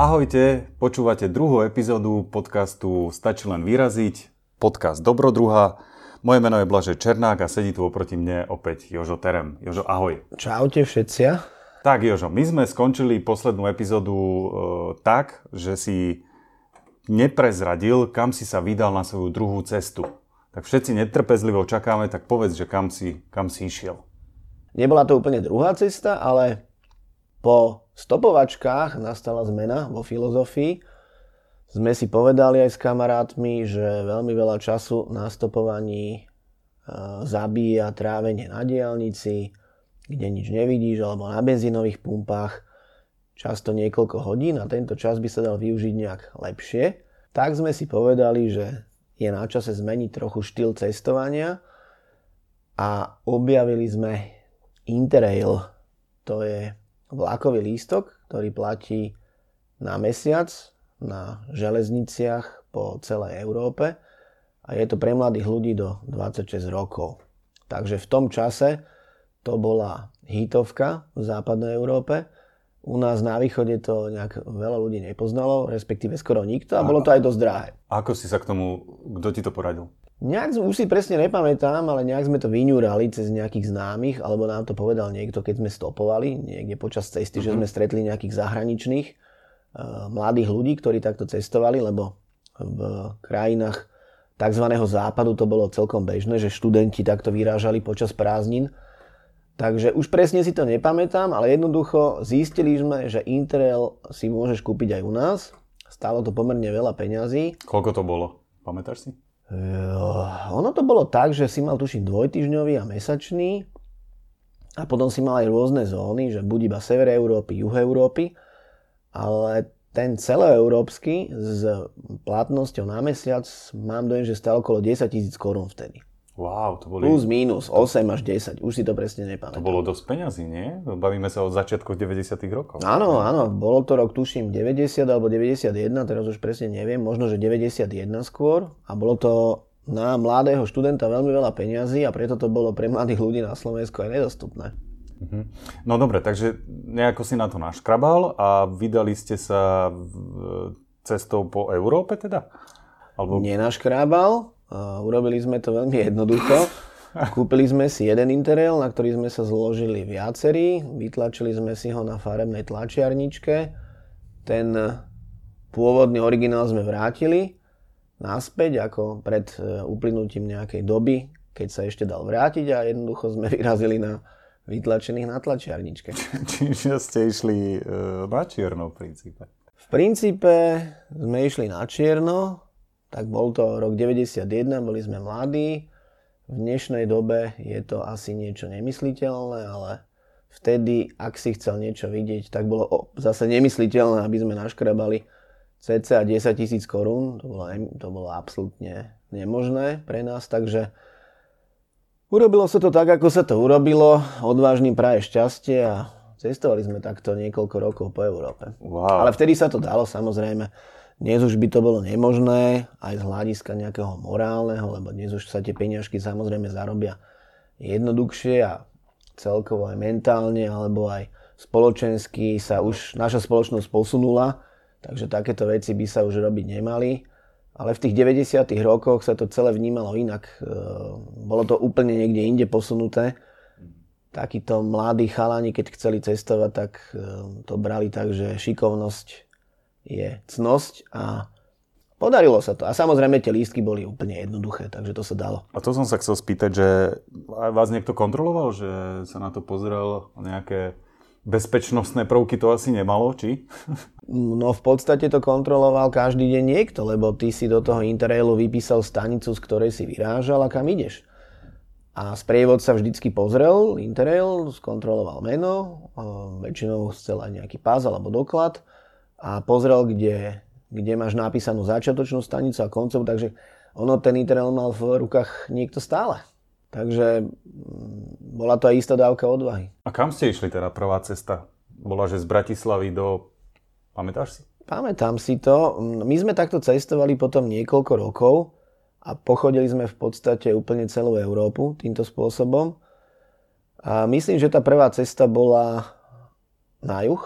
Ahojte, počúvate druhú epizódu podcastu Stačí len vyraziť, podcast Dobrodruha. Moje meno je Blaže Černák a sedí tu oproti mne opäť Jožo Terem. Jožo, ahoj. Čaute všetci. Tak Jožo, my sme skončili poslednú epizódu e, tak, že si neprezradil, kam si sa vydal na svoju druhú cestu. Tak všetci netrpezlivo čakáme, tak povedz, že kam si, kam si išiel. Nebola to úplne druhá cesta, ale po stopovačkách nastala zmena vo filozofii. Sme si povedali aj s kamarátmi, že veľmi veľa času na stopovaní e, zabíja trávenie na diálnici, kde nič nevidíš, alebo na benzínových pumpách, často niekoľko hodín a tento čas by sa dal využiť nejak lepšie. Tak sme si povedali, že je na čase zmeniť trochu štýl cestovania a objavili sme Interrail. To je vlakový lístok, ktorý platí na mesiac na železniciach po celej Európe a je to pre mladých ľudí do 26 rokov. Takže v tom čase to bola hitovka v západnej Európe. U nás na východe to nejak veľa ľudí nepoznalo, respektíve skoro nikto a bolo to aj dosť drahé. Ako si sa k tomu, kto ti to poradil? Nejak, už si presne nepamätám, ale nejak sme to vyňúrali cez nejakých známych, alebo nám to povedal niekto, keď sme stopovali niekde počas cesty, mm-hmm. že mhm. sme stretli nejakých zahraničných uh, mladých ľudí, ktorí takto cestovali, lebo v krajinách tzv. západu to bolo celkom bežné, že študenti takto vyrážali počas prázdnin. Takže už presne si to nepamätám, ale jednoducho zistili sme, že Interrail si môžeš kúpiť aj u nás. Stálo to pomerne veľa peňazí. Koľko to bolo? Pamätáš si? Ono to bolo tak, že si mal tušiť dvojtyžňový a mesačný a potom si mal aj rôzne zóny, že buď iba sever Európy, juh Európy, ale ten celoeurópsky s platnosťou na mesiac mám dojem, že stal okolo 10 tisíc korún vtedy. Wow, to boli... Plus, minus, 8 až 10, už si to presne nepamätám. To bolo dosť peňazí, nie? Bavíme sa od začiatku 90 rokov. Áno, áno, bolo to rok, tuším, 90 alebo 91, teraz už presne neviem, možno, že 91 skôr. A bolo to na mladého študenta veľmi veľa peňazí a preto to bolo pre mladých ľudí na Slovensku aj nedostupné. Mhm. No dobre, takže nejako si na to naškrabal a vydali ste sa cestou po Európe teda? Alebo... Nenaškrábal, urobili sme to veľmi jednoducho. Kúpili sme si jeden Interrail, na ktorý sme sa zložili viacerí. Vytlačili sme si ho na farebnej tlačiarničke. Ten pôvodný originál sme vrátili naspäť ako pred e, uplynutím nejakej doby, keď sa ešte dal vrátiť a jednoducho sme vyrazili na vytlačených na tlačiarničke. Čiže ste išli e, na čierno v princípe? V princípe sme išli na čierno, tak bol to rok 91, boli sme mladí. V dnešnej dobe je to asi niečo nemysliteľné, ale vtedy, ak si chcel niečo vidieť, tak bolo zase nemysliteľné, aby sme naškrabali cca 10 tisíc korún. To bolo, to bolo absolútne nemožné pre nás, takže urobilo sa to tak, ako sa to urobilo. Odvážnym praje šťastie a cestovali sme takto niekoľko rokov po Európe. Wow. Ale vtedy sa to dalo samozrejme dnes už by to bolo nemožné aj z hľadiska nejakého morálneho, lebo dnes už sa tie peňažky samozrejme zarobia jednoduchšie a celkovo aj mentálne alebo aj spoločensky sa už naša spoločnosť posunula, takže takéto veci by sa už robiť nemali. Ale v tých 90. rokoch sa to celé vnímalo inak. E, bolo to úplne niekde inde posunuté. Takíto mladí chalani, keď chceli cestovať, tak e, to brali tak, že šikovnosť je cnosť a podarilo sa to. A samozrejme tie lístky boli úplne jednoduché, takže to sa dalo. A to som sa chcel spýtať, že vás niekto kontroloval, že sa na to pozrel nejaké bezpečnostné prvky to asi nemalo, či? No v podstate to kontroloval každý deň niekto, lebo ty si do toho Interrailu vypísal stanicu, z ktorej si vyrážal a kam ideš. A sprievod sa vždycky pozrel, Interrail, skontroloval meno, väčšinou chcel aj nejaký pás alebo doklad a pozrel, kde, kde máš napísanú začiatočnú stanicu a koncov, takže ono ten Interrail mal v rukách niekto stále. Takže mm, bola to aj istá dávka odvahy. A kam ste išli teda prvá cesta? Bola, že z Bratislavy do... Pamätáš si? Pamätám si to. My sme takto cestovali potom niekoľko rokov a pochodili sme v podstate úplne celú Európu týmto spôsobom. A myslím, že tá prvá cesta bola na juh,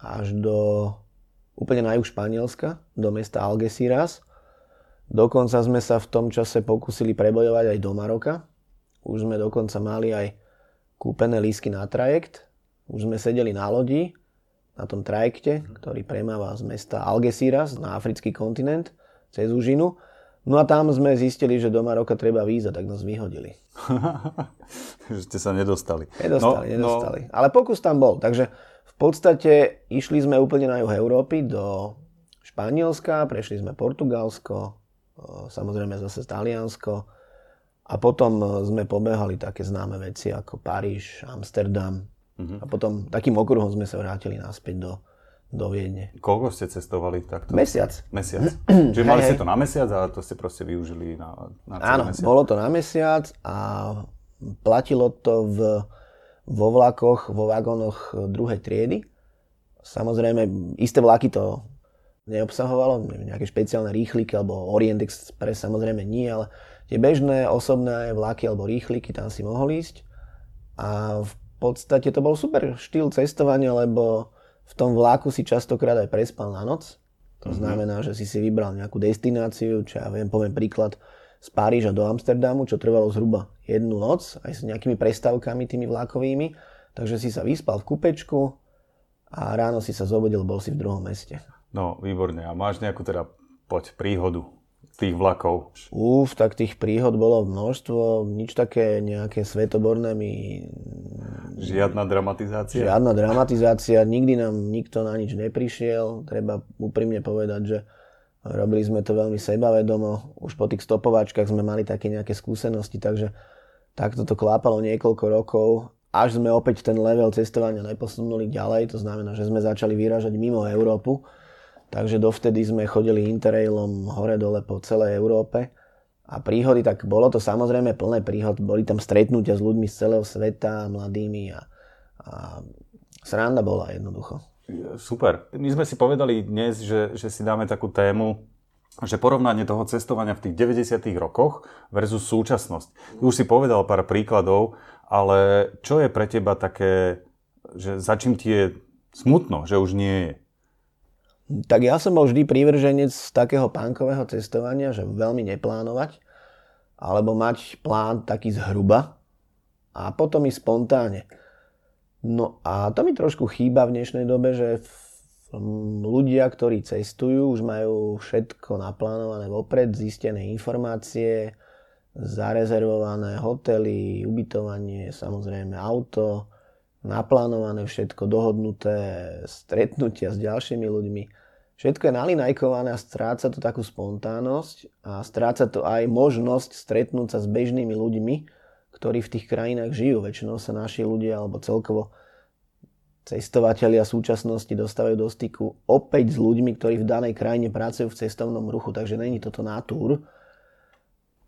až do úplne na juh Španielska, do mesta Algeciras. Dokonca sme sa v tom čase pokúsili prebojovať aj do Maroka. Už sme dokonca mali aj kúpené lísky na trajekt. Už sme sedeli na lodi, na tom trajekte, ktorý premáva z mesta Algeciras na africký kontinent cez Užinu. No a tam sme zistili, že do Maroka treba víza, tak nás vyhodili. že ste sa nedostali. Nedostali, no, nedostali. No... Ale pokus tam bol. Takže podstate išli sme úplne na juh Európy do Španielska, prešli sme Portugalsko, samozrejme zase Taliansko a potom sme pobehali také známe veci ako Paríž, Amsterdam uh-huh. a potom takým okruhom sme sa vrátili naspäť do, do Viedne. Koľko ste cestovali takto? Mesiac. Mesiac. Čiže mali ste to na mesiac a to ste proste využili na, na celý Áno, mesiac? bolo to na mesiac a platilo to v, vo vlakoch, vo vagónoch druhej triedy. Samozrejme, isté vlaky to neobsahovalo, nejaké špeciálne rýchliky alebo Orient Express samozrejme nie, ale tie bežné osobné vlaky alebo rýchliky tam si mohol ísť. A v podstate to bol super štýl cestovania, lebo v tom vláku si častokrát aj prespal na noc. To mm-hmm. znamená, že si si vybral nejakú destináciu, čo ja viem, poviem príklad, z Paríža do Amsterdamu, čo trvalo zhruba jednu noc, aj s nejakými prestávkami tými vlákovými. Takže si sa vyspal v kupečku a ráno si sa zobudil, bol si v druhom meste. No, výborne. A máš nejakú teda poď príhodu tých vlakov? Uf, tak tých príhod bolo množstvo, nič také nejaké svetoborné mi... Žiadna dramatizácia? Žiadna dramatizácia, nikdy nám nikto na nič neprišiel. Treba úprimne povedať, že robili sme to veľmi sebavedomo. Už po tých stopovačkách sme mali také nejaké skúsenosti, takže takto to klápalo niekoľko rokov až sme opäť ten level cestovania neposunuli ďalej, to znamená, že sme začali vyražať mimo Európu Takže dovtedy sme chodili interrailom hore-dole po celej Európe. A príhody, tak bolo to samozrejme plné príhod. Boli tam stretnutia s ľuďmi z celého sveta, mladými a, a sranda bola jednoducho. Super. My sme si povedali dnes, že, že si dáme takú tému, že porovnanie toho cestovania v tých 90. rokoch versus súčasnosť. Ty už si povedal pár príkladov, ale čo je pre teba také, že za čím ti je smutno, že už nie je? Tak ja som bol vždy prívrženec takého pánkového cestovania, že veľmi neplánovať, alebo mať plán taký zhruba a potom i spontánne. No a to mi trošku chýba v dnešnej dobe, že ľudia, ktorí cestujú, už majú všetko naplánované vopred, zistené informácie, zarezervované hotely, ubytovanie, samozrejme auto, naplánované všetko, dohodnuté stretnutia s ďalšími ľuďmi. Všetko je nalinajkované a stráca to takú spontánnosť a stráca to aj možnosť stretnúť sa s bežnými ľuďmi, ktorí v tých krajinách žijú. Väčšinou sa naši ľudia alebo celkovo cestovatelia súčasnosti dostávajú do styku opäť s ľuďmi, ktorí v danej krajine pracujú v cestovnom ruchu, takže není toto natúr,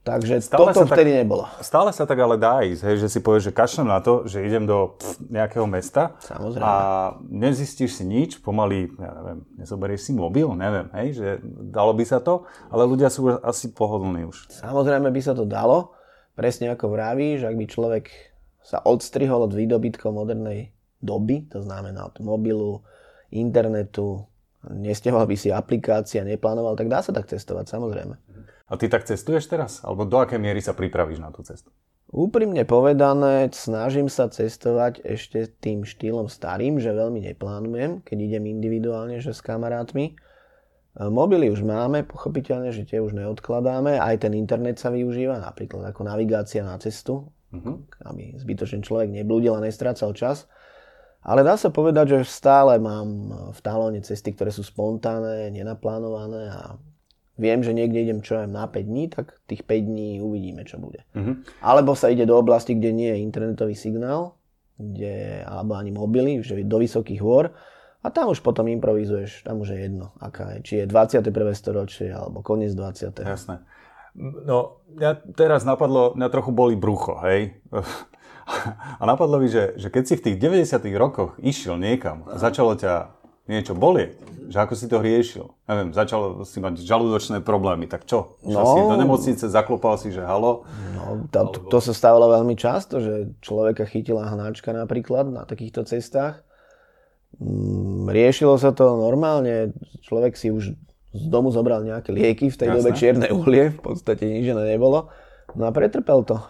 Takže stále toto vtedy tak, nebolo. Stále sa tak ale dá ísť, hej, že si povieš, že kašlem na to, že idem do pff, nejakého mesta Samozrejme. a nezistíš si nič, pomaly, ja neviem, nezoberieš si mobil, neviem, hej, že dalo by sa to, ale ľudia sú asi pohodlní už. Samozrejme by sa to dalo, presne ako vravíš, ak by človek sa odstrihol od výdobytkov modernej doby, to znamená od mobilu, internetu, nestiahoval by si aplikácia, neplánoval, tak dá sa tak cestovať, samozrejme. A ty tak cestuješ teraz? Alebo do akej miery sa pripravíš na tú cestu? Úprimne povedané, snažím sa cestovať ešte tým štýlom starým, že veľmi neplánujem, keď idem individuálne, že s kamarátmi. E, mobily už máme, pochopiteľne, že tie už neodkladáme. Aj ten internet sa využíva, napríklad ako navigácia na cestu, uh-huh. aby zbytočne človek neblúdil a nestrácal čas. Ale dá sa povedať, že stále mám v talóne cesty, ktoré sú spontánne, nenaplánované a viem, že niekde idem čo aj na 5 dní, tak tých 5 dní uvidíme, čo bude. Uh-huh. Alebo sa ide do oblasti, kde nie je internetový signál, kde, alebo ani mobily, že do vysokých hôr a tam už potom improvizuješ, tam už je jedno, aká je, či je 21. storočie alebo koniec 20. Jasné. No, mňa teraz napadlo, mňa trochu boli brucho, hej. A napadlo mi, že, že keď si v tých 90 rokoch išiel niekam a začalo ťa niečo bolieť, že ako si to riešil. Neviem, začal si mať žalúdočné problémy, tak čo? No, si do nemocnice, zaklopal si, že halo? No, to, to, to sa stávalo veľmi často, že človeka chytila hnačka napríklad na takýchto cestách. Mm, riešilo sa to normálne, človek si už z domu zobral nejaké lieky, v tej Jasne. dobe čierne uhlie, v podstate nič nebolo. No a pretrpel to.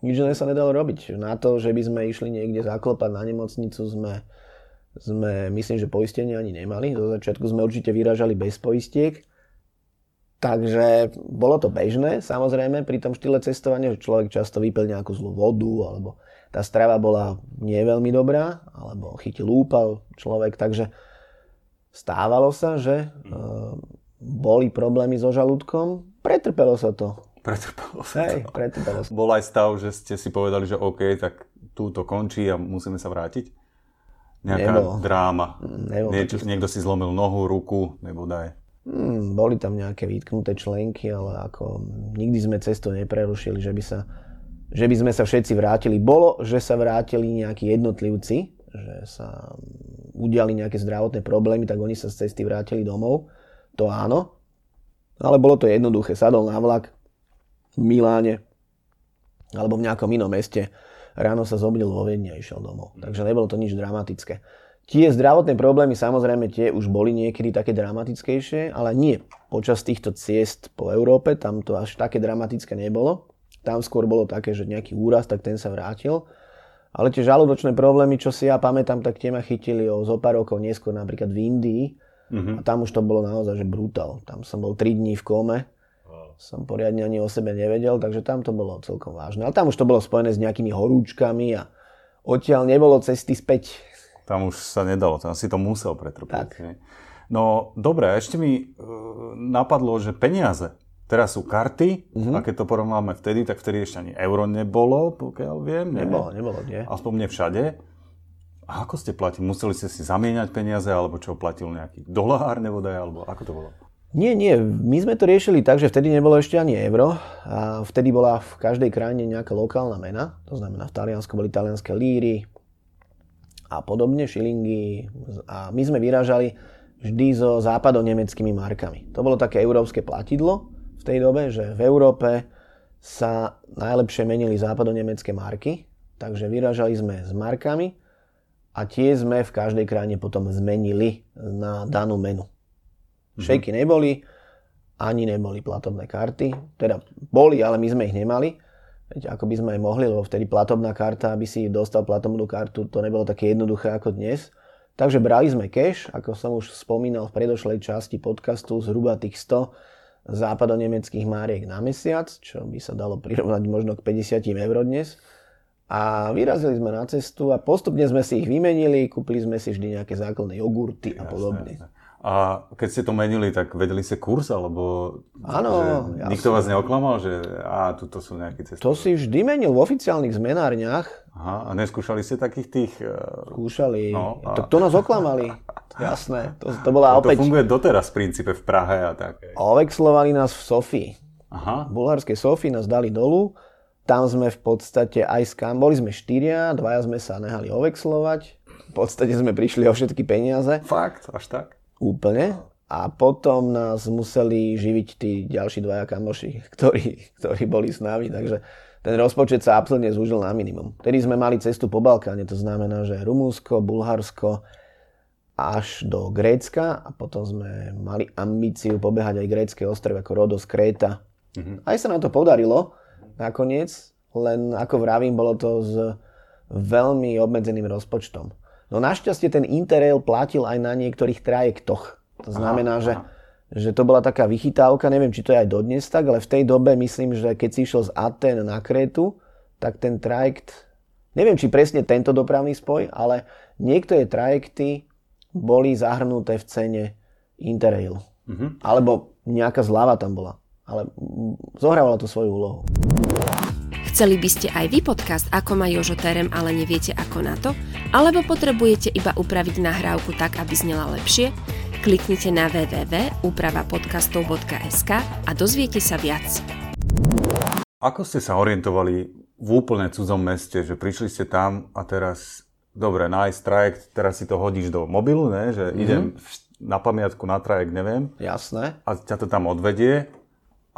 Nič iné sa nedalo robiť. Na to, že by sme išli niekde zaklopať na nemocnicu, sme, sme myslím, že poistenie ani nemali. Do začiatku sme určite vyražali bez poistiek. Takže bolo to bežné, samozrejme, pri tom štýle cestovania, že človek často vypil nejakú zlú vodu, alebo tá strava bola nie veľmi dobrá, alebo chytil úpal človek, takže stávalo sa, že uh, boli problémy so žalúdkom, pretrpelo sa to. Pretrpelo sa Hej, to. pretrpelo sa. Bol aj stav, že ste si povedali, že OK, tak tu to končí a musíme sa vrátiť? Nejaká Nebolo. dráma. Nebolo Niečo, niekto si zlomil nohu, ruku, nebo daj. Hmm, boli tam nejaké vytknuté členky, ale ako nikdy sme cestu neprerušili, že by, sa, že by sme sa všetci vrátili. Bolo, že sa vrátili nejakí jednotlivci, že sa udiali nejaké zdravotné problémy, tak oni sa z cesty vrátili domov. To áno. Ale bolo to jednoduché. Sadol na vlak v Miláne alebo v nejakom inom meste. Ráno sa zobudil vo Viedni a išiel domov. Takže nebolo to nič dramatické. Tie zdravotné problémy samozrejme tie už boli niekedy také dramatickejšie, ale nie počas týchto ciest po Európe, tam to až také dramatické nebolo. Tam skôr bolo také, že nejaký úraz, tak ten sa vrátil. Ale tie žalúdočné problémy, čo si ja pamätám, tak tie ma chytili o zo pár rokov neskôr napríklad v Indii. Uh-huh. A tam už to bolo naozaj že brutál. Tam som bol 3 dní v kome. Som poriadne ani o sebe nevedel, takže tam to bolo celkom vážne. Ale tam už to bolo spojené s nejakými horúčkami a odtiaľ nebolo cesty späť. Tam už sa nedalo, tam si to musel pretrpieť. Tak. No dobre, ešte mi uh, napadlo, že peniaze. Teraz sú karty uh-huh. a keď to porovnáme vtedy, tak vtedy ešte ani euro nebolo, pokiaľ viem. Nie? Nebolo, nebolo, nie. Aspoň nie všade. A ako ste platili? Museli ste si zamieňať peniaze, alebo čo, platil nejaký dolár nebo daj, alebo ako to bolo? Nie, nie. My sme to riešili tak, že vtedy nebolo ešte ani euro. A vtedy bola v každej krajine nejaká lokálna mena. To znamená, v Taliansku boli talianské líry, a podobne, šilingy. A my sme vyrážali vždy so západo-nemeckými markami. To bolo také európske platidlo v tej dobe, že v Európe sa najlepšie menili západo-nemecké marky, takže vyrážali sme s markami a tie sme v každej krajine potom zmenili na danú menu. Mhm. Šejky neboli, ani neboli platobné karty, teda boli, ale my sme ich nemali Veď ako by sme aj mohli, lebo vtedy platobná karta, aby si dostal platobnú kartu, to nebolo také jednoduché ako dnes. Takže brali sme cash, ako som už spomínal v predošlej časti podcastu, zhruba tých 100 západonemeckých máriek na mesiac, čo by sa dalo prirovnať možno k 50 eur dnes. A vyrazili sme na cestu a postupne sme si ich vymenili, kúpili sme si vždy nejaké základné jogurty a podobne. Jasne. A keď ste to menili, tak vedeli ste kurz, alebo Áno, nikto vás neoklamal, že a tuto sú nejaké cesty? To si vždy menil v oficiálnych zmenárniach. Aha, a neskúšali ste takých tých... Uh... Skúšali. No, a... to, to nás oklamali. Jasné. To, to bola to opäť... To funguje doteraz v princípe v Prahe a tak. Ovexlovali nás v Sofii. Aha. V bulharskej Sofii nás dali dolu. Tam sme v podstate aj skam, boli sme štyria, dvaja sme sa nehali ovexlovať. V podstate sme prišli o všetky peniaze. Fakt? Až tak? Úplne a potom nás museli živiť tí ďalší dvaja kamoši, ktorí, ktorí boli s nami, takže ten rozpočet sa absolútne zúžil na minimum. Tedy sme mali cestu po Balkáne, to znamená, že Rumúnsko, Bulharsko až do Grécka a potom sme mali ambíciu pobehať aj grécké ostrovy ako Rodos, Kréta. Mm-hmm. Aj sa nám to podarilo nakoniec, len ako vravím, bolo to s veľmi obmedzeným rozpočtom. No našťastie ten Interrail platil aj na niektorých trajektoch. To znamená, aha, že, aha. že to bola taká vychytávka, neviem, či to je aj dodnes tak, ale v tej dobe myslím, že keď si išiel z Aten na Krétu, tak ten trajekt, neviem, či presne tento dopravný spoj, ale niektoré trajekty boli zahrnuté v cene Interrail. Mhm. Alebo nejaká zľava tam bola. Ale zohrávalo to svoju úlohu. Chceli by ste aj vy podcast Ako má Jožo Terem, ale neviete ako na to? Alebo potrebujete iba upraviť nahrávku tak, aby znela lepšie? Kliknite na www.upravapodcastov.sk a dozviete sa viac. Ako ste sa orientovali v úplne cudzom meste, že prišli ste tam a teraz, dobre, nájsť trajekt, teraz si to hodíš do mobilu, ne? že mm-hmm. idem na pamiatku na trajekt, neviem. Jasné. A ťa to tam odvedie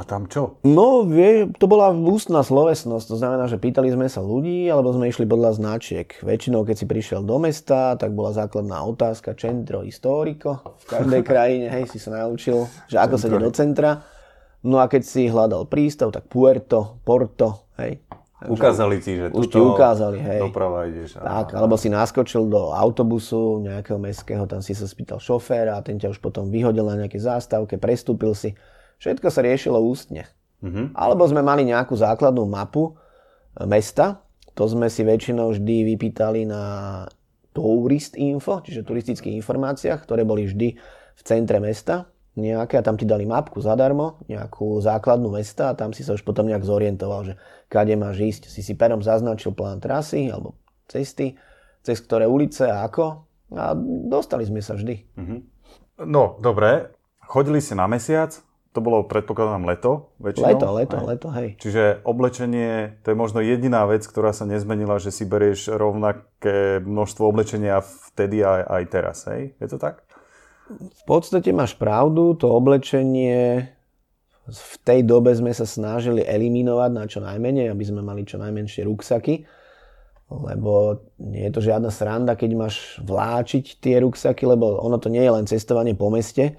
a tam čo? No, vie, to bola ústna slovesnosť, to znamená, že pýtali sme sa ľudí, alebo sme išli podľa značiek. Väčšinou, keď si prišiel do mesta, tak bola základná otázka centro historico. V každej krajine, hej, si sa naučil, že ako sa ide do centra. No a keď si hľadal prístav, tak Puerto, Porto, hej. Ukázali ti, že Už ti ukázali, hej. doprava ideš. A... Tak, alebo si naskočil do autobusu nejakého mestského, tam si sa spýtal šoféra a ten ťa už potom vyhodil na nejaké zástavke, prestúpil si. Všetko sa riešilo ústne. Mhm. Alebo sme mali nejakú základnú mapu e, mesta, to sme si väčšinou vždy vypýtali na tourist info, čiže turistických informáciách, ktoré boli vždy v centre mesta nejaké a tam ti dali mapku zadarmo, nejakú základnú mesta a tam si sa už potom nejak zorientoval, že kade máš ísť. Si si perom zaznačil plán trasy alebo cesty, cez ktoré ulice a ako a dostali sme sa vždy. No, dobre. Chodili ste na mesiac, to bolo predpokladám leto väčšinou. Leto, leto, Hej. leto, hej. Čiže oblečenie, to je možno jediná vec, ktorá sa nezmenila, že si berieš rovnaké množstvo oblečenia vtedy aj, aj teraz, hej? Je to tak? V podstate máš pravdu, to oblečenie v tej dobe sme sa snažili eliminovať na čo najmenej, aby sme mali čo najmenšie ruksaky, lebo nie je to žiadna sranda, keď máš vláčiť tie ruksaky, lebo ono to nie je len cestovanie po meste,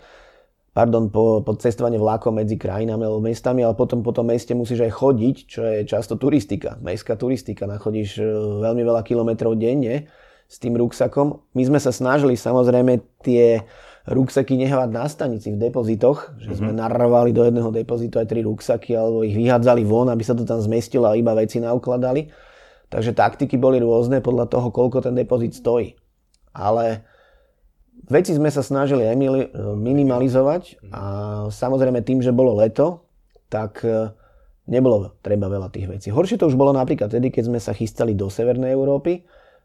pardon, po, po cestovanie vlákom medzi krajinami alebo mestami, ale potom po tom meste musíš aj chodiť, čo je často turistika, mestská turistika. Nachodíš e, veľmi veľa kilometrov denne s tým ruksakom. My sme sa snažili samozrejme tie ruksaky nehávať na stanici v depozitoch, že sme narvali do jedného depozitu aj tri ruksaky alebo ich vyhádzali von, aby sa to tam zmestilo a iba veci naukladali. Takže taktiky boli rôzne podľa toho, koľko ten depozit stojí. Ale veci sme sa snažili emili- minimalizovať a samozrejme tým, že bolo leto, tak e, nebolo treba veľa tých vecí. Horšie to už bolo napríklad tedy, keď sme sa chystali do Severnej Európy,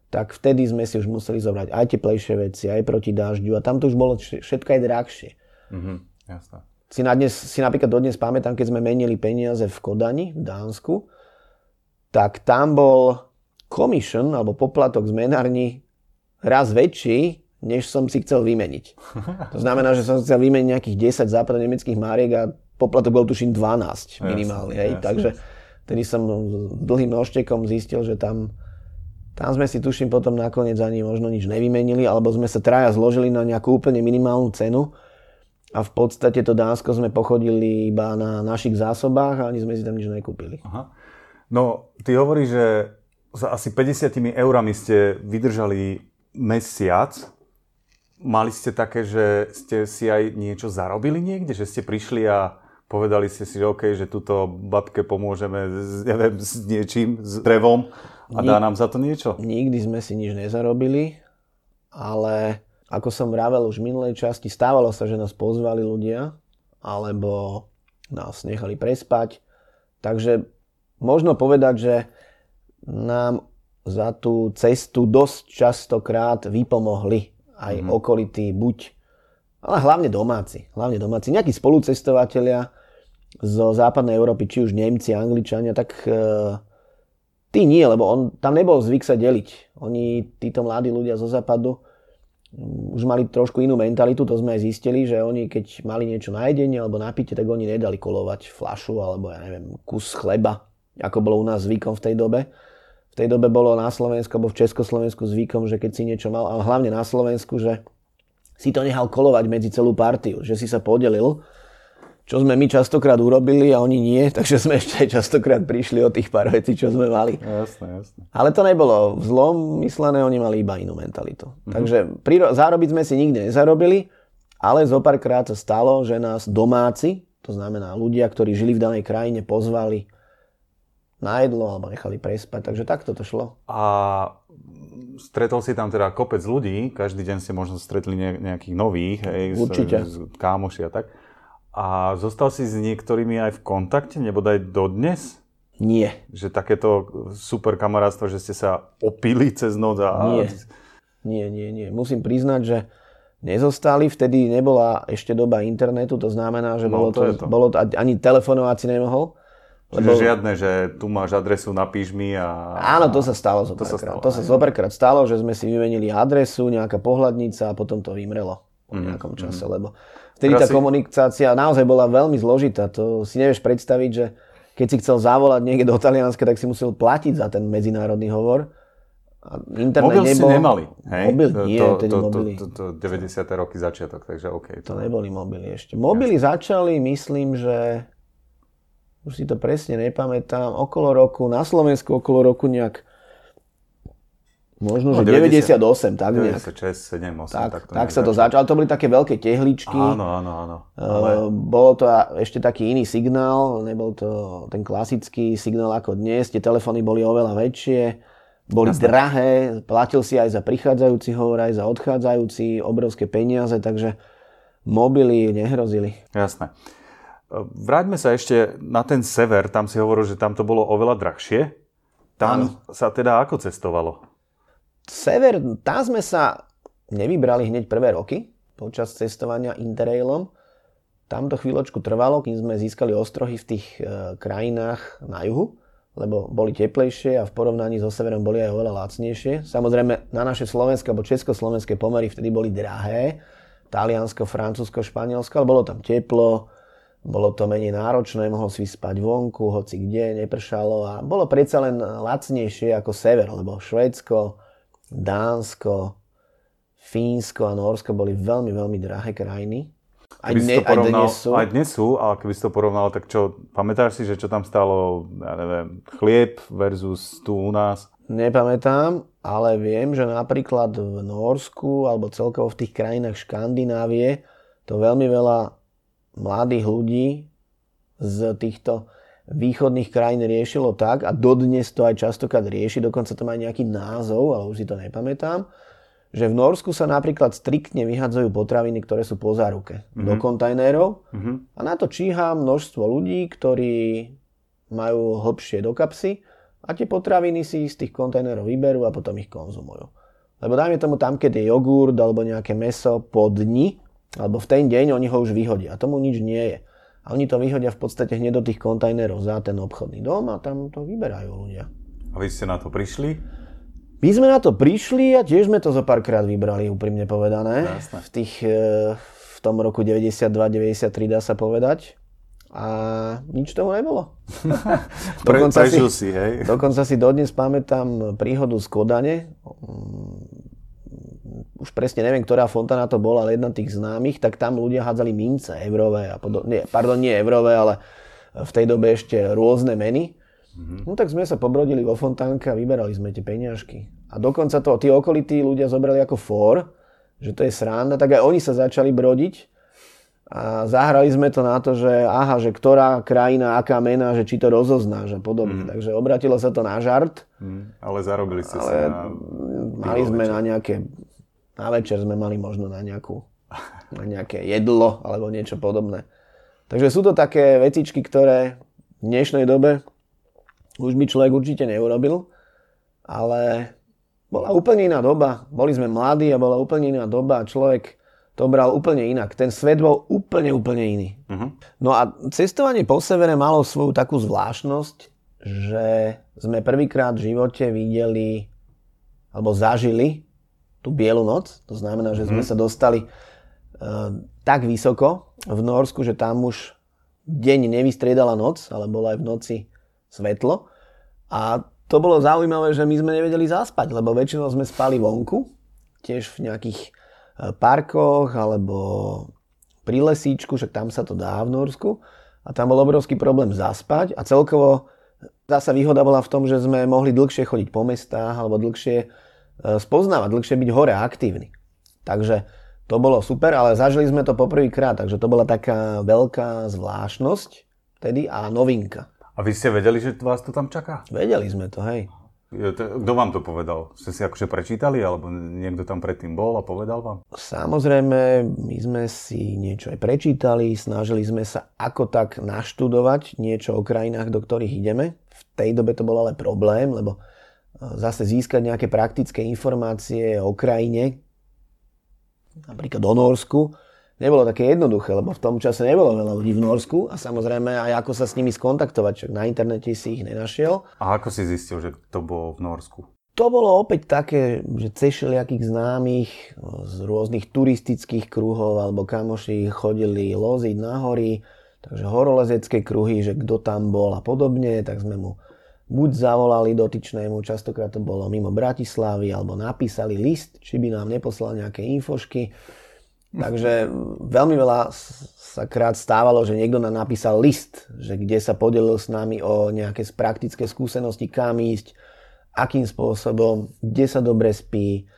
tak vtedy sme si už museli zobrať aj teplejšie veci, aj proti dažďu a tam to už bolo vš- všetko aj drahšie. Mhm, jasné. Si, na dnes, si napríklad dodnes pamätám, keď sme menili peniaze v Kodani, v Dánsku, tak tam bol commission, alebo poplatok z menárni raz väčší, než som si chcel vymeniť. To znamená, že som chcel vymeniť nejakých 10 západnemeckých máriek a poplatok bol tuším 12 minimálne. Jasne, hej. jasne. Takže tedy som dlhým nožtekom zistil, že tam, tam sme si tuším potom nakoniec ani možno nič nevymenili, alebo sme sa traja zložili na nejakú úplne minimálnu cenu a v podstate to Dánsko sme pochodili iba na našich zásobách a ani sme si tam nič nekúpili. Aha. No, ty hovoríš, že za asi 50 eurami ste vydržali mesiac. Mali ste také, že ste si aj niečo zarobili niekde? Že ste prišli a povedali ste si, že OK, že túto babke pomôžeme s, neviem, s niečím, s drevom a dá nám za to niečo? Nikdy sme si nič nezarobili, ale ako som vravel už v minulej časti, stávalo sa, že nás pozvali ľudia, alebo nás nechali prespať. Takže možno povedať, že nám za tú cestu dosť častokrát vypomohli aj mm-hmm. okolití, buď, ale hlavne domáci, hlavne domáci, nejakí spolucestovatelia zo západnej Európy, či už Nemci, Angličania, tak e, tí nie, lebo on, tam nebol zvyk sa deliť. Oni, títo mladí ľudia zo západu, mm, už mali trošku inú mentalitu, to sme aj zistili, že oni keď mali niečo na jedenie alebo na pitie, tak oni nedali kolovať flašu alebo ja neviem, kus chleba, ako bolo u nás zvykom v tej dobe. V tej dobe bolo na Slovensku alebo v Československu zvykom, že keď si niečo mal, ale hlavne na Slovensku, že si to nechal kolovať medzi celú partiu, že si sa podelil, čo sme my častokrát urobili a oni nie, takže sme ešte aj častokrát prišli o tých pár vecí, čo sme mali. Jasné, jasné. Ale to nebolo zlom myslené, oni mali iba inú mentalitu. Mm-hmm. Takže priro- zárobiť sme si nikdy nezarobili, ale zo párkrát sa stalo, že nás domáci, to znamená ľudia, ktorí žili v danej krajine, pozvali na jedlo alebo nechali prespať. Takže takto to šlo. A stretol si tam teda kopec ľudí, každý deň ste možno stretli ne- nejakých nových, hej, z- Určite. Z, kámoši a tak. A zostal si s niektorými aj v kontakte, nebodaj dodnes? Nie. Že takéto super kamarátstvo, že ste sa opili cez noc a... Nie. Nie, nie, nie. Musím priznať, že nezostali. Vtedy nebola ešte doba internetu, to znamená, že No, bolo, to to, to. bolo to, ani telefonovať si nemohol. Čiže žiadne, že tu máš adresu, napíš mi a... Áno, to sa stalo zo To sa stalo, To sa hej. zo párkrát stalo, že sme si vymenili adresu, nejaká pohľadnica a potom to vymrelo. po nejakom čase, lebo vtedy tá Teraz si- komunikácia naozaj bola veľmi zložitá. To si nevieš predstaviť, že keď si chcel zavolať niekde do Talianska, tak si musel platiť za ten medzinárodný hovor. A internet Mobil si nebol... nemali, hej? Mobil nie, to, to, mobily. To, to, to, 90. roky začiatok, takže OK. To neboli mobily ešte. Mobily začali, myslím, že už si to presne nepamätám, okolo roku, na Slovensku okolo roku nejak možno, No, že 98, tak nejak. 96, 7, 8, Tak, tak, to tak sa to začalo. To boli také veľké tehličky. Áno, áno, áno. Ale... Bolo to ešte taký iný signál, nebol to ten klasický signál ako dnes. Tie telefóny boli oveľa väčšie, boli Jasne. drahé, platil si aj za prichádzajúci hovor, aj za odchádzajúci, obrovské peniaze, takže mobily nehrozili. Jasné. Vráťme sa ešte na ten sever, tam si hovoril, že tam to bolo oveľa drahšie. Tam sa teda ako cestovalo? Sever, tam sme sa nevybrali hneď prvé roky počas cestovania Interrailom. Tam to chvíľočku trvalo, kým sme získali ostrohy v tých e, krajinách na juhu, lebo boli teplejšie a v porovnaní so severom boli aj oveľa lacnejšie. Samozrejme, na naše slovenské alebo československé pomery vtedy boli drahé. Taliansko, Francúzsko, Španielsko, ale bolo tam teplo, bolo to menej náročné, mohol si spať vonku, hoci kde, nepršalo a bolo predsa len lacnejšie ako sever, lebo Švédsko, Dánsko, Fínsko a Norsko boli veľmi, veľmi drahé krajiny. Aj, ne, to aj porovnal, dnes sú. Aj dnes sú, ale keby si to porovnal, tak čo, pamätáš si, že čo tam stálo, ja neviem, chlieb versus tu u nás? Nepamätám, ale viem, že napríklad v Norsku alebo celkovo v tých krajinách Škandinávie to veľmi veľa mladých ľudí z týchto východných krajín riešilo tak a dodnes to aj častokrát rieši, dokonca to má nejaký názov, ale už si to nepamätám, že v Norsku sa napríklad striktne vyhadzujú potraviny, ktoré sú po záruke mm-hmm. do kontajnerov a na to číha množstvo ľudí, ktorí majú hlbšie do kapsy a tie potraviny si z tých kontajnerov vyberú a potom ich konzumujú. Lebo dajme tomu tam, keď je jogurt alebo nejaké meso po dni, alebo v ten deň oni ho už vyhodia. A tomu nič nie je. A oni to vyhodia v podstate hneď do tých kontajnerov za ten obchodný dom a tam to vyberajú ľudia. A vy ste na to prišli? My sme na to prišli a tiež sme to zo párkrát vybrali, úprimne povedané. Jasné. V, tých, e, v tom roku 92-93 dá sa povedať. A nič tomu nebolo. Dokonca si- si, hej? Dokonca si dodnes pamätám príhodu z Kodane. Už presne neviem, ktorá fontana to bola, ale jedna tých známych, tak tam ľudia hádzali mince eurové a podobne. Pardon, nie eurové, ale v tej dobe ešte rôzne meny. No tak sme sa pobrodili vo fontánke a vyberali sme tie peňažky. A dokonca to tí okolití ľudia zobrali ako for, že to je sranda, tak aj oni sa začali brodiť a zahrali sme to na to, že aha, že ktorá krajina, aká mena, že či to rozoznáš a podobne. Mm. Takže obratilo sa to na žart. Hm, ale zarobili ste Ale na... mali sme na nejaké, na večer sme mali možno na nejakú, na nejaké jedlo alebo niečo podobné. Takže sú to také vecičky, ktoré v dnešnej dobe už by človek určite neurobil, ale bola úplne iná doba. Boli sme mladí a bola úplne iná doba a človek to bral úplne inak. Ten svet bol úplne, úplne iný. Mhm. No a cestovanie po severe malo svoju takú zvláštnosť, že sme prvýkrát v živote videli alebo zažili tú bielu noc. To znamená, že sme sa dostali uh, tak vysoko v Norsku, že tam už deň nevystriedala noc, ale bolo aj v noci svetlo. A to bolo zaujímavé, že my sme nevedeli zaspať, lebo väčšinou sme spali vonku, tiež v nejakých eh, parkoch alebo pri lesíčku, však tam sa to dá v Norsku. A tam bol obrovský problém zaspať a celkovo zasa výhoda bola v tom, že sme mohli dlhšie chodiť po mestách alebo dlhšie eh, spoznávať, dlhšie byť hore aktívni. Takže to bolo super, ale zažili sme to poprvýkrát, takže to bola taká veľká zvláštnosť vtedy a novinka. A vy ste vedeli, že vás to tam čaká? Vedeli sme to, hej. Kto vám to povedal? Ste si akože prečítali, alebo niekto tam predtým bol a povedal vám? Samozrejme, my sme si niečo aj prečítali, snažili sme sa ako tak naštudovať niečo o krajinách, do ktorých ideme. V tej dobe to bol ale problém, lebo e, zase získať nejaké praktické informácie o krajine, napríklad o Norsku, nebolo také jednoduché, lebo v tom čase nebolo veľa ľudí v Norsku a samozrejme aj ako sa s nimi skontaktovať, však na internete si ich nenašiel. A ako si zistil, že to bolo v Norsku? to bolo opäť také, že cez všelijakých známych z rôznych turistických kruhov alebo kamoši chodili loziť na hory, takže horolezecké kruhy, že kto tam bol a podobne, tak sme mu buď zavolali dotyčnému, častokrát to bolo mimo Bratislavy, alebo napísali list, či by nám neposlal nejaké infošky. Takže veľmi veľa sa krát stávalo, že niekto nám napísal list, že kde sa podelil s nami o nejaké praktické skúsenosti, kam ísť, akým spôsobom, kde sa dobre spí,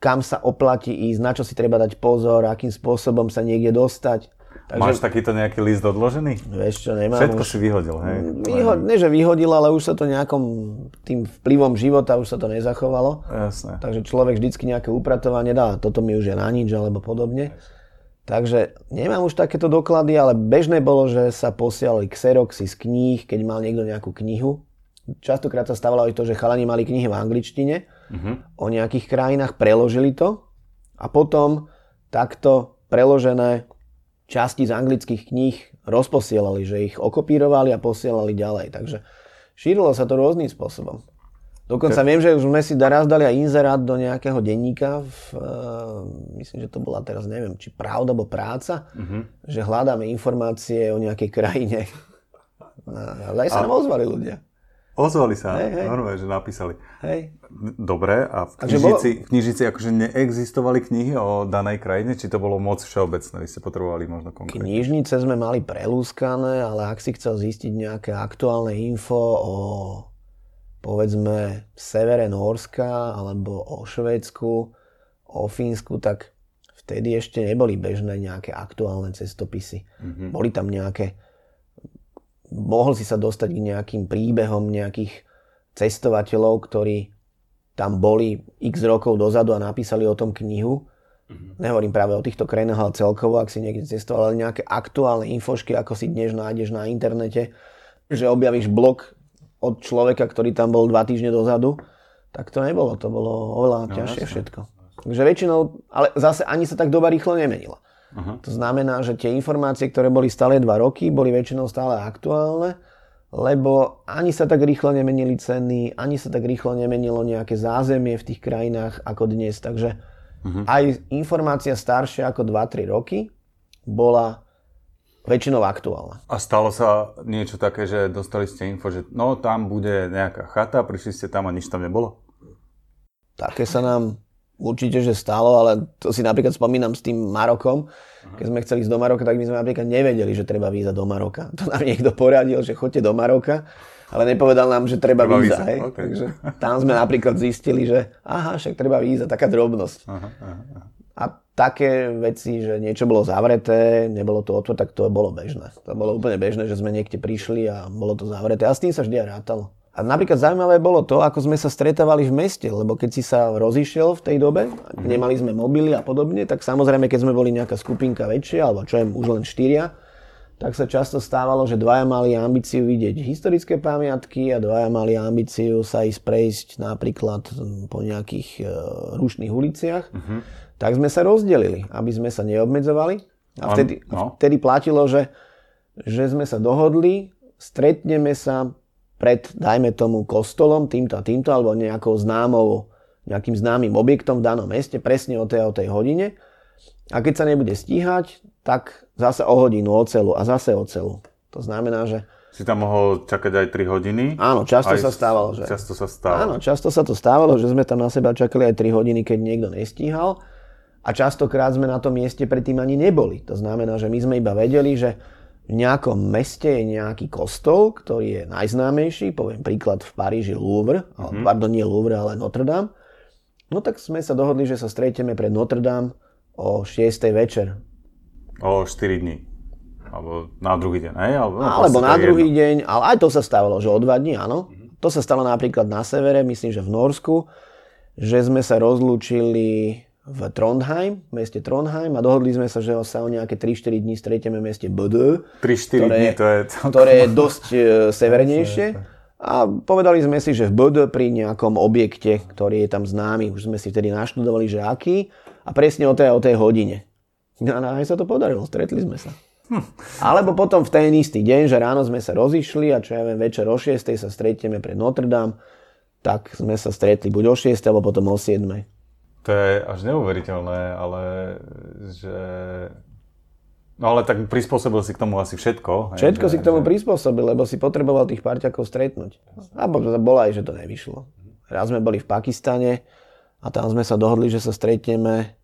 kam sa oplatí ísť, na čo si treba dať pozor, akým spôsobom sa niekde dostať. Takže, Máš takýto nejaký list odložený? Vieš čo, nemám Všetko už... si vyhodil, hej? Vyho... Ne, že vyhodil, ale už sa to nejakom tým vplyvom života už sa to nezachovalo. Jasné. Takže človek vždycky nejaké upratovanie dá, toto mi už je na nič, alebo podobne. Takže nemám už takéto doklady, ale bežné bolo, že sa posielali xeroxy z kníh, keď mal niekto nejakú knihu častokrát sa stávalo aj to, že chalani mali knihy v angličtine uh-huh. o nejakých krajinách, preložili to a potom takto preložené časti z anglických kníh rozposielali, že ich okopírovali a posielali ďalej. Takže šírilo sa to rôznym spôsobom. Dokonca viem, že už sme si raz dali aj inzerát do nejakého denníka, v, uh, myslím, že to bola teraz, neviem, či pravda alebo práca, uh-huh. že hľadáme informácie o nejakej krajine. Ale aj sa nám ozvali ľudia. Ozvali sa, hej, hej. normálne, že napísali. Hej. Dobre, a v knižnici, bolo... v knižnici akože neexistovali knihy o danej krajine, či to bolo moc všeobecné, vy ste potrebovali možno konkrétne? Knižnice sme mali prelúskané, ale ak si chcel zistiť nejaké aktuálne info o povedzme severe Norska alebo o Švédsku, o Fínsku, tak vtedy ešte neboli bežné nejaké aktuálne cestopisy. Mm-hmm. Boli tam nejaké mohol si sa dostať k nejakým príbehom nejakých cestovateľov, ktorí tam boli x rokov dozadu a napísali o tom knihu. Mm-hmm. Nehovorím práve o týchto krajinách, ale celkovo, ak si niekde cestoval, ale nejaké aktuálne infošky, ako si dnes nájdeš na internete, že objavíš blog od človeka, ktorý tam bol dva týždne dozadu, tak to nebolo, to bolo oveľa no, ťažšie jasne. všetko. Takže väčšinou, ale zase ani sa tak doba rýchlo nemenila. Uh-huh. To znamená, že tie informácie, ktoré boli stále 2 roky, boli väčšinou stále aktuálne, lebo ani sa tak rýchlo nemenili ceny, ani sa tak rýchlo nemenilo nejaké zázemie v tých krajinách ako dnes. Takže uh-huh. aj informácia staršia ako 2-3 roky bola väčšinou aktuálna. A stalo sa niečo také, že dostali ste info, že no tam bude nejaká chata, prišli ste tam a nič tam nebolo? Také sa nám Určite, že stalo, ale to si napríklad spomínam s tým Marokom. Keď sme chceli ísť do Maroka, tak my sme napríklad nevedeli, že treba víza do Maroka. To nám niekto poradil, že chodte do Maroka, ale nepovedal nám, že treba, treba víza. víza. Hej? Okay. Takže tam sme napríklad zistili, že aha, však treba víza, taká drobnosť. Aha, aha, aha. A také veci, že niečo bolo zavreté, nebolo to otvorené, tak to bolo bežné. To bolo úplne bežné, že sme niekde prišli a bolo to zavreté. A s tým sa vždy aj rátalo. A napríklad zaujímavé bolo to, ako sme sa stretávali v meste, lebo keď si sa rozišiel v tej dobe, mm. nemali sme mobily a podobne, tak samozrejme, keď sme boli nejaká skupinka väčšia, alebo čo je už len štyria, tak sa často stávalo, že dvaja mali ambíciu vidieť historické pamiatky a dvaja mali ambíciu sa ísť prejsť napríklad po nejakých e, rušných uliciach. Mm-hmm. Tak sme sa rozdelili, aby sme sa neobmedzovali. A vtedy, no. vtedy platilo, že, že sme sa dohodli, stretneme sa pred, dajme tomu, kostolom, týmto a týmto, alebo nejakou známou, nejakým známym objektom v danom meste, presne o tej o tej hodine. A keď sa nebude stíhať, tak zase o hodinu o celú a zase o celú. To znamená, že... Si tam mohol čakať aj 3 hodiny? Áno, často aj sa stávalo, že... Často sa stávalo. Áno, často sa to stávalo, že sme tam na seba čakali aj 3 hodiny, keď niekto nestíhal. A častokrát sme na tom mieste predtým ani neboli. To znamená, že my sme iba vedeli, že v nejakom meste je nejaký kostol, ktorý je najznámejší, poviem príklad v Paríži Louvre, mm-hmm. pardon, nie Louvre, ale Notre Dame. No tak sme sa dohodli, že sa stretieme pred Notre Dame o 6. večer. O 4 dní. Alebo na druhý deň, hej? Alebo, no, Alebo na druhý jedno. deň, ale aj to sa stávalo, že o 2 dní, áno. Mm-hmm. To sa stalo napríklad na severe, myslím, že v Norsku, že sme sa rozlúčili v Trondheim, v meste Trondheim a dohodli sme sa, že sa o nejaké 3-4 dní stretieme v meste Bd. 3-4 dní, to je... Ktoré je dosť e, severnejšie. A povedali sme si, že v Bd pri nejakom objekte, ktorý je tam známy, už sme si vtedy naštudovali, že aký, a presne o tej, o tej hodine. No a aj sa to podarilo, stretli sme sa. Hm. Alebo potom v ten istý deň, že ráno sme sa rozišli a čo ja viem, večer o 6. sa stretieme pred Notre Dame tak sme sa stretli buď o 6 alebo potom o 7. To je až neuveriteľné, ale že... No ale tak prispôsobil si k tomu asi všetko. hej, Všetko že, si k tomu že... prispôsobil, lebo si potreboval tých parťakov stretnúť. A bo- bolo aj, že to nevyšlo. Raz sme boli v Pakistane a tam sme sa dohodli, že sa stretneme.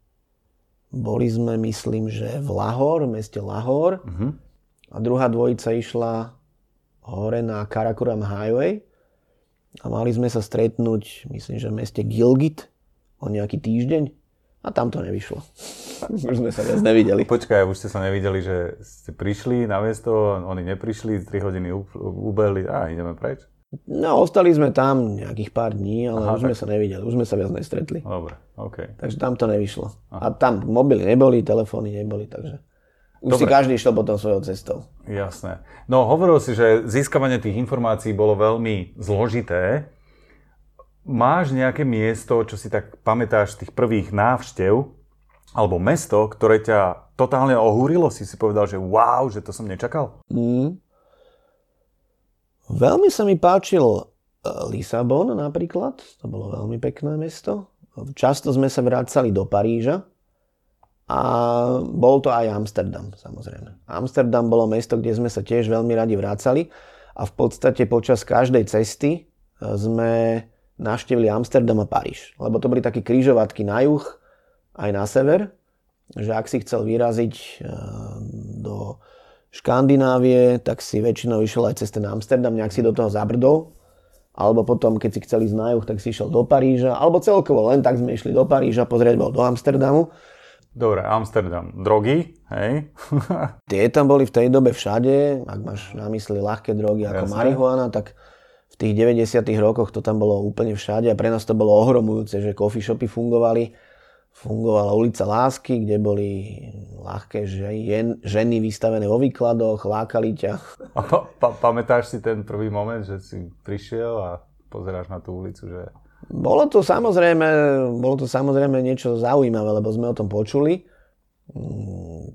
Boli sme, myslím, že v Lahore, v meste Lahore. Mhm. A druhá dvojica išla hore na Karakoram Highway. A mali sme sa stretnúť, myslím, že v meste Gilgit o nejaký týždeň. A tam to nevyšlo. Už sme sa viac nevideli. Počkaj, už ste sa nevideli, že ste prišli na miesto, oni neprišli, 3 hodiny ubehli a ideme preč? No, ostali sme tam nejakých pár dní, ale Aha, už sme sa nevideli, už sme sa viac nestretli. Dobre, OK. Takže tam to nevyšlo. A tam mobily neboli, telefóny neboli, takže už si Dobre. každý išiel potom svojou cestou. Jasné. No hovoril si, že získavanie tých informácií bolo veľmi zložité. Máš nejaké miesto, čo si tak pamätáš z tých prvých návštev, alebo mesto, ktoré ťa totálne ohúrilo? Si si povedal, že wow, že to som nečakal? Mm. Veľmi sa mi páčil e, Lisabon napríklad, to bolo veľmi pekné mesto. Často sme sa vracali do Paríža a bol to aj Amsterdam samozrejme. Amsterdam bolo mesto, kde sme sa tiež veľmi radi vracali a v podstate počas každej cesty e, sme navštívili Amsterdam a Paríž. Lebo to boli také krížovatky na juh aj na sever, že ak si chcel vyraziť e, do Škandinávie, tak si väčšinou išiel aj cez ten Amsterdam, nejak si do toho zabrdol. Alebo potom, keď si chcel ísť na juh, tak si išiel do Paríža. Alebo celkovo len tak sme išli do Paríža, pozrieť bol do Amsterdamu. Dobre, Amsterdam. Drogy, hej? Tie tam boli v tej dobe všade. Ak máš na mysli ľahké drogy ako Jasné. marihuana, tak v tých 90 rokoch to tam bolo úplne všade a pre nás to bolo ohromujúce, že coffee shopy fungovali. Fungovala ulica Lásky, kde boli ľahké žen, ženy vystavené vo výkladoch, lákali ťa. A pa, pa, pamätáš si ten prvý moment, že si prišiel a pozeráš na tú ulicu, že... Bolo to samozrejme, bolo to samozrejme niečo zaujímavé, lebo sme o tom počuli. Mm,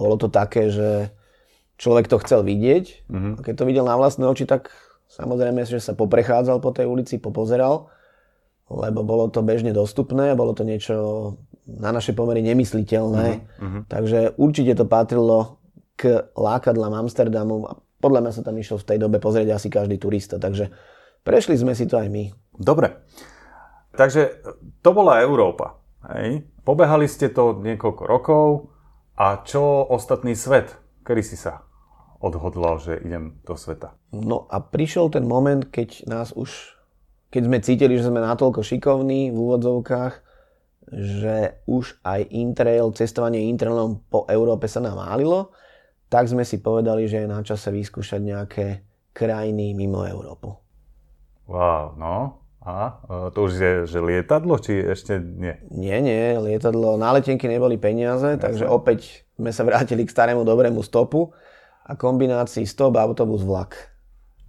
Bolo to také, že človek to chcel vidieť. Mhm. A keď to videl na vlastné oči, tak samozrejme, že sa poprechádzal po tej ulici, popozeral, lebo bolo to bežne dostupné, bolo to niečo na naše pomery nemysliteľné. Mhm. Takže určite to patrilo k lákadlám Amsterdamu a podľa mňa sa tam išiel v tej dobe pozrieť asi každý turista. Takže prešli sme si to aj my. Dobre. Takže to bola Európa. Hej? Pobehali ste to niekoľko rokov a čo ostatný svet? Kedy si sa odhodlal, že idem do sveta? No a prišiel ten moment, keď nás už, keď sme cítili, že sme natoľko šikovní v úvodzovkách, že už aj Interrail, cestovanie Interrailom po Európe sa nám málilo, tak sme si povedali, že je na čase vyskúšať nejaké krajiny mimo Európu. Wow, no. A e, to už je, že lietadlo, či ešte nie? Nie, nie, lietadlo, na letenky neboli peniaze, takže opäť sme sa vrátili k starému dobrému stopu a kombinácii stop, autobus, vlak.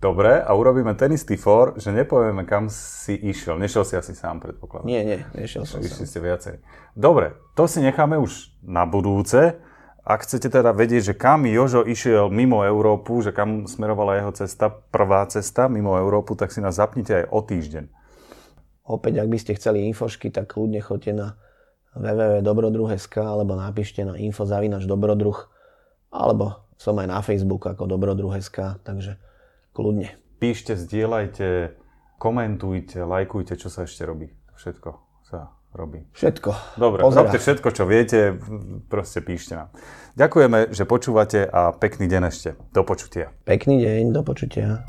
Dobre, a urobíme ten istý for, že nepovieme, kam si išiel. Nešiel si asi sám, predpokladám. Nie, nie, nešiel som. Išli ste viacej. Dobre, to si necháme už na budúce. Ak chcete teda vedieť, že kam Jožo išiel mimo Európu, že kam smerovala jeho cesta, prvá cesta mimo Európu, tak si nás zapnite aj o týždeň. Opäť, ak by ste chceli infošky, tak kľudne choďte na www.dobrodruh.sk alebo napíšte na info.dobrodruh alebo som aj na Facebook ako dobrodruh.sk, takže kľudne. Píšte, zdieľajte, komentujte, lajkujte, čo sa ešte robí. Všetko sa robí. Všetko. Dobre, Pozerať. robte všetko, čo viete, proste píšte nám. Ďakujeme, že počúvate a pekný deň ešte. Do počutia. Pekný deň, do počutia.